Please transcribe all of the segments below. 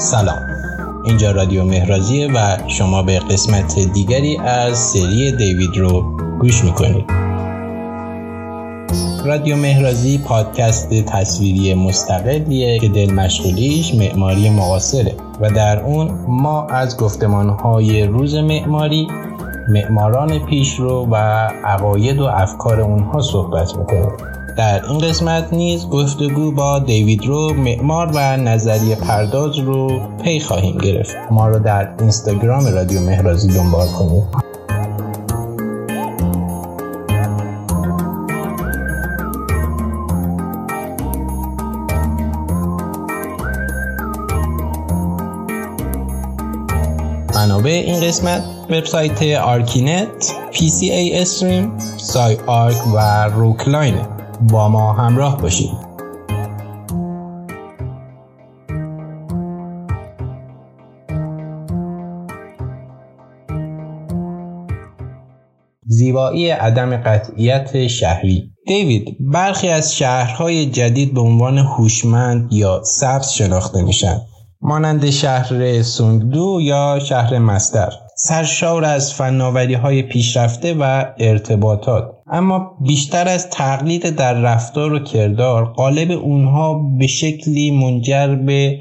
سلام. اینجا رادیو مهرازیه و شما به قسمت دیگری از سری دیوید رو گوش می‌کنید. رادیو مهرازی پادکست تصویری مستقلیه که دل مشغولیش معماری معاصره و در اون ما از گفتمانهای روز معماری معماران پیشرو و عقاید و افکار اونها صحبت می‌کنیم. در این قسمت نیز گفتگو با دیوید رو معمار و نظریه پرداز رو پی خواهیم گرفت. ما رو در اینستاگرام رادیو مهرازی دنبال کنید. منابع این قسمت وبسایت Archinect، PCA-Stream، SCI-Arc و روکلاینه. با ما همراه باشید. زیبایی عدم قطعیت شهری. دیوید برخی از شهرهای جدید به عنوان هوشمند یا سبز شناخته میشن. مانند شهر سونگدو یا شهر مستر. سرشار از فناوری های پیشرفته و ارتباطات. اما بیشتر از تقلید در رفتار و کردار قالب اونها به شکلی منجر به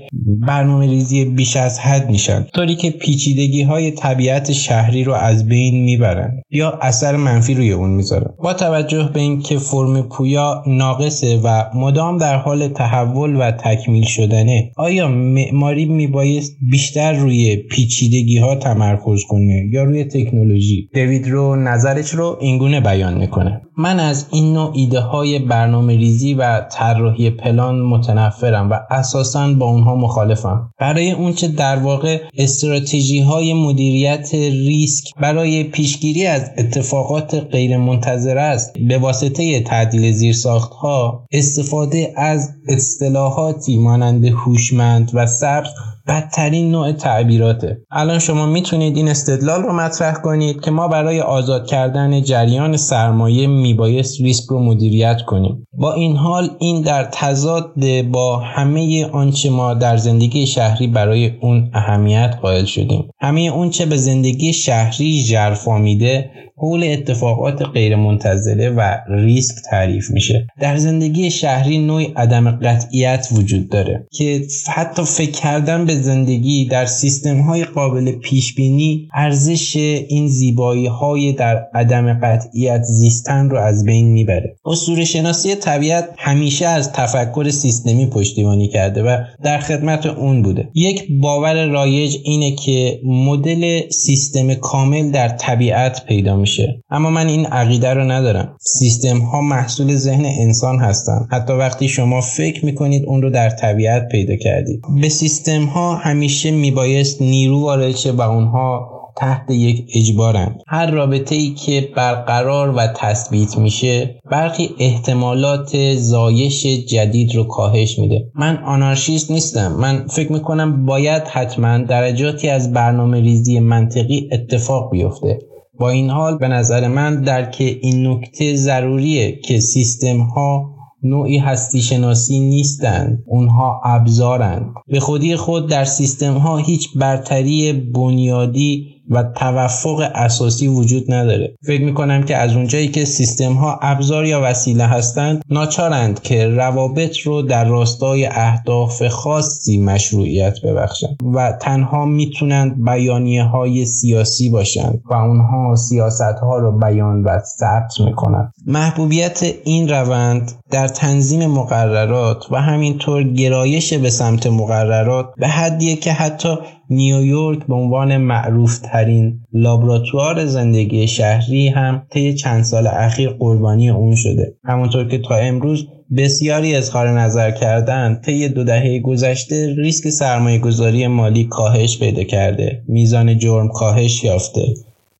برنامه ریزی بیش از حد میشن. طوری که پیچیدگی های طبیعت شهری رو از بین می‌برن یا اثر منفی روی اون می‌ذارن. با توجه به اینکه فرم پویا ناقصه و مدام در حال تحول و تکمیل شدنه آیا معماری میبایست بیشتر روی پیچیدگی ها تمرکز کنه یا روی تکنولوژی؟ دوید رو نظرش رو اینگونه بیان می‌کنه. من از این نوع ایده های برنامه ریزی و طراحی پلان متنفرم و اساسا با اونها مخالفم. برای اونچه در واقع استراتژی های مدیریت ریسک برای پیشگیری از اتفاقات غیر منتظره است به واسطه تعدیل زیرساخت ها استفاده از اصطلاحاتی مانند هوشمند و سبز بدترین نوع تعبیراته. الان شما می‌تونید این استدلال رو مطرح کنید که ما برای آزاد کردن جریان سرمایه میبایست ریسک رو مدیریت کنیم. با این حال این در تضاد با همه آنچه ما در زندگی شهری برای اون اهمیت قائل شدیم. همه اون چه به زندگی شهری ژرفا میده حول اتفاقات غیرمنتظره و ریسک تعریف میشه. در زندگی شهری نوعی عدم قطعیت وجود داره که حتی فکر کردن به زندگی در سیستم های قابل پیش بینی ارزش این زیبایی های در عدم قطعیت زیستن رو از بین می‌بره. اسطوره شناسی طبیعت همیشه از تفکر سیستمی پشتیبانی کرده و در خدمت اون بوده. یک باور رایج اینه که مدل سیستم کامل در طبیعت پیدا میشه. اما من این عقیده رو ندارم. سیستم ها محصول ذهن انسان هستند حتی وقتی شما فکر می‌کنید اون رو در طبیعت پیدا کردید. به سیستم ها همیشه میبایست نیرو وارد شه و اونها تحت یک اجبارن. هر رابطه ای که برقرار و تثبیت میشه برخی احتمالات زایش جدید رو کاهش میده. من آنارشیست نیستم. من فکر می‌کنم باید حتما درجاتی از برنامه ریزی منطقی اتفاق بیفته. با این حال به نظر من درک این نکته ضروریه که سیستم ها نوعی هستی شناسی نیستند. اونها ابزارند. به خودی خود در سیستم ها هیچ برتری بنیادی و توفق اساسی وجود نداره. فکر می‌کنم که از اونجایی که سیستم ها ابزار یا وسیله هستند ناچارند که روابط رو در راستای اهداف خاصی مشروعیت ببخشند و تنها می‌تونند بیانیه های سیاسی باشند و اونها سیاست ها رو بیان و ثبت می‌کنند. محبوبیت این روند در تنظیم مقررات و همینطور گرایش به سمت مقررات به حدیه که حتی نیویورک به عنوان معروف ترین لابراتوار زندگی شهری هم طی چند سال اخیر قربانی اون شده. همونطور که تا امروز بسیاری اظهار نظر کردن طی دو دهه گذشته ریسک سرمایه گذاری مالی کاهش پیدا کرده. میزان جرم کاهش یافته.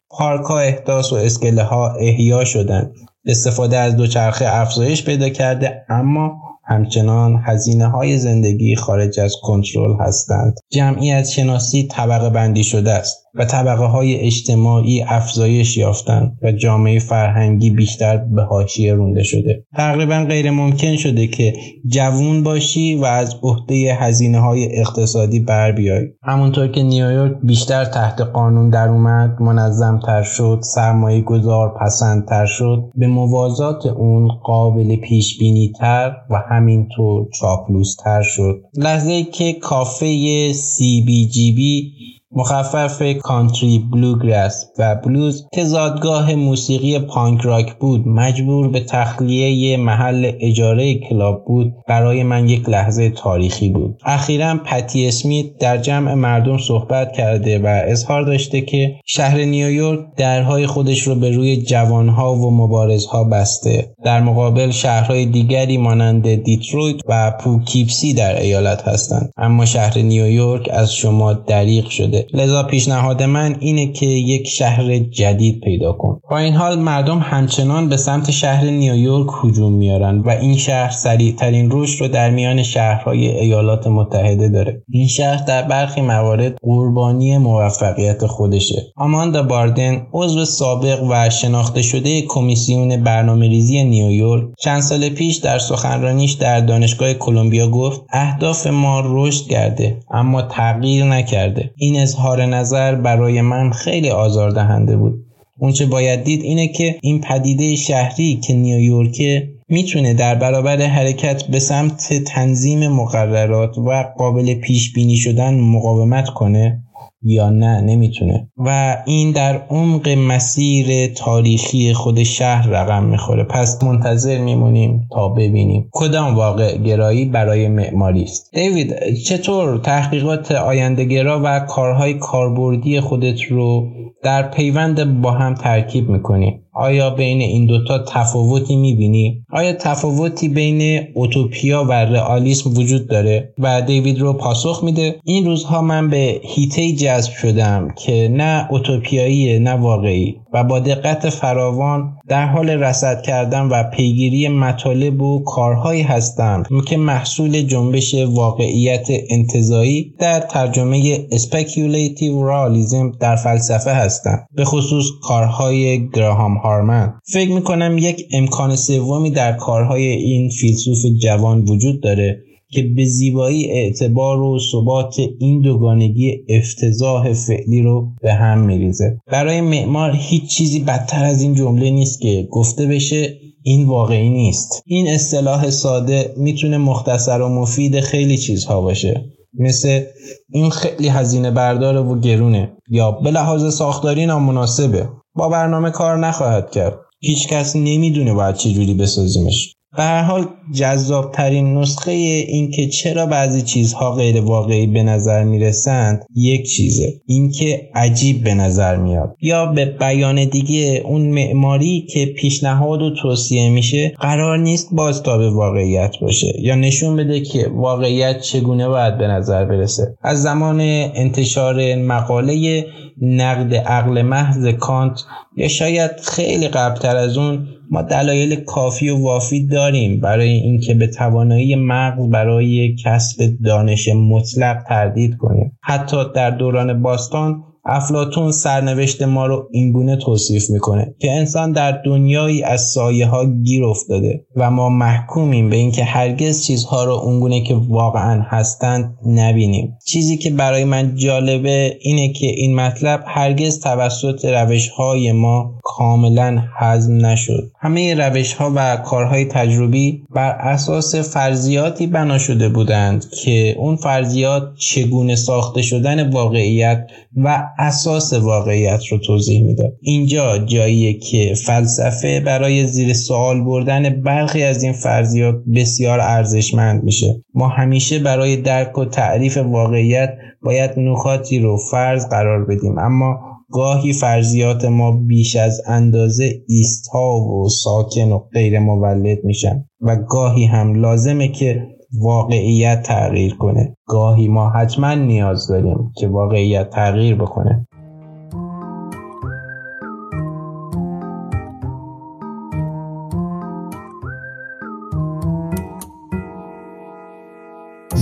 پارک ها احداث و اسکله ها احیا شدن. استفاده از دوچرخه افزایش پیدا کرده اما همچنان هزینه های زندگی خارج از کنترل هستند. جمعیت شناسی طبقه بندی شده است. و طبقه های اجتماعی افزایش یافتند و جامعه فرهنگی بیشتر به حاشیه رونده شده. تقریبا غیر ممکن شده که جوون باشی و از عهده هزینه های اقتصادی بر بیای. همونطور که نیویورک بیشتر تحت قانون در اومد منظم تر شد سرمایه گذار پسندتر شد به موازات اون قابل پیش بینی تر و همینطور چاپلوس تر شد. لحظه که کافه CBGB مخفف Country Bluegrass و Blues که زادگاه موسیقی پانک راک بود مجبور به تخلیه محل اجاره کلاب بود برای من یک لحظه تاریخی بود. اخیرا پتی اسمیت در جمع مردم صحبت کرده و اظهار داشته که شهر نیویورک درهای خودش رو به روی جوانها و مبارزها بسته. در مقابل شهرهای دیگری مانند دیترویت و پوکیپسی در ایالت هستند. اما شهر نیویورک از شما دریغ شده. لذا پیشنهاد من اینه که یک شهر جدید پیدا کن. با این حال مردم همچنان به سمت شهر نیویورک هجوم میارن و این شهر سریعترین رشد رو در میان شهرهای ایالات متحده داره. این شهر در برخی موارد قربانی موفقیت خودشه. آماندا باردن عضو سابق و شناخته شده کمیسیون برنامه ریزی نیویورک چند سال پیش در سخنرانیش در دانشگاه کلمبیا گفت اهداف ما رشد کرده اما تغییر نکرده. این اظهار نظر برای من خیلی آزاردهنده بود. اونچه باید دید اینه که این پدیده شهری که نیویورک می‌تونه در برابر حرکت به سمت تنظیم مقررات و قابل پیش بینی شدن مقاومت کنه. یا نه نمی‌تونه. و این در عمق مسیر تاریخی خود شهر رقم می‌خوره. پس منتظر میمونیم تا ببینیم کدام واقع گرایی برای معماری است. دیوید چطور تحقیقات آیندهگرا و کارهای کاربردی خودت رو در پیوند با هم ترکیب می‌کنی؟ آیا بین این دوتا تفاوتی می‌بینی؟ آیا تفاوتی بین اوتوپیا و رئالیسم وجود داره؟ و دیوید روی پاسخ میده این روزها من به حیطه‌ای جذب شدم که نه اوتوپیایی نه واقعی و با دقت فراوان در حال رصد کردن و پیگیری مطالب و کارهایی هستم که محصول جنبش واقعیت انتزاعی در ترجمه speculative realism در فلسفه هستند به خصوص کارهای گراهام هارمن. فکر می‌کنم یک امکان سومی در کارهای این فیلسوف جوان وجود داره که به زیبایی اعتبار و ثبات این دوگانگی افتضاح فعلی رو به هم میریزه. برای معمار هیچ چیزی بدتر از این جمله نیست که گفته بشه این واقعی نیست. این اصطلاح ساده می‌تونه مختصر و مفید خیلی چیزها باشه. مثل این خیلی هزینه برداره و گرونه. یا به لحاظ ساختاری نامناسبه. با برنامه کار نخواهد کرد. هیچ کس نمی‌دونه باید چجوری بسازیمش. به هر حال جذاب ترین نسخه این که چرا بعضی چیزها غیر واقعی به نظر می‌رسند یک چیزه اینکه عجیب به نظر میاد. یا به بیان دیگه اون معماری که پیشنهاد و توصیه میشه قرار نیست بازتاب واقعیت باشه. یا نشون بده که واقعیت چگونه باید به نظر برسه. از زمان انتشار مقاله نقد عقل محض کانت یا شاید خیلی قبلتر از اون ما دلایل کافی و وافی داریم. برای اینکه به توانایی مغز برای کسب دانش مطلق تردید کنیم. حتی در دوران باستان افلاتون سرنوشت ما رو اینگونه توصیف می‌کنه که انسان در دنیایی از سایه ها گیر افتاده و ما محکومیم به اینکه هرگز چیزها رو اونگونه که واقعا هستند نبینیم. چیزی که برای من جالبه اینه که این مطلب هرگز توسط روش های ما کاملا هضم نشد. همه روش ها و کارهای تجربی بر اساس فرضیاتی بنا شده بودند که اون فرضیات چگونه ساخته شدن واقعیت و اساس واقعیت رو توضیح می‌داد اینجا جاییه که فلسفه برای زیر سوال بردن برخی از این فرضیات بسیار ارزشمند میشه. ما همیشه برای درک و تعریف واقعیت باید نکاتی رو فرض قرار بدیم اما گاهی فرضیات ما بیش از اندازه ایستا و ساکن و غیر مولد میشن و گاهی هم لازمه که واقعیت تغییر کنه. گاهی ما حتما نیاز داریم که واقعیت تغییر بکنه.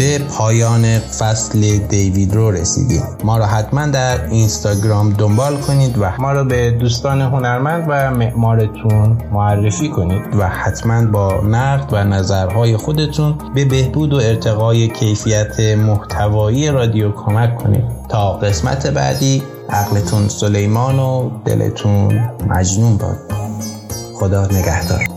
به پایان فصل دیوید رو رسیدیم. ما را حتما در اینستاگرام دنبال کنید و ما را به دوستان هنرمند و معمارتون معرفی کنید. و حتما با نقد و نظرهای خودتون به بهبود و ارتقای کیفیت محتوایی رادیو کمک کنید. تا قسمت بعدی عقلتون سلیمان و دلتون مجنون باد. خدا نگهدار.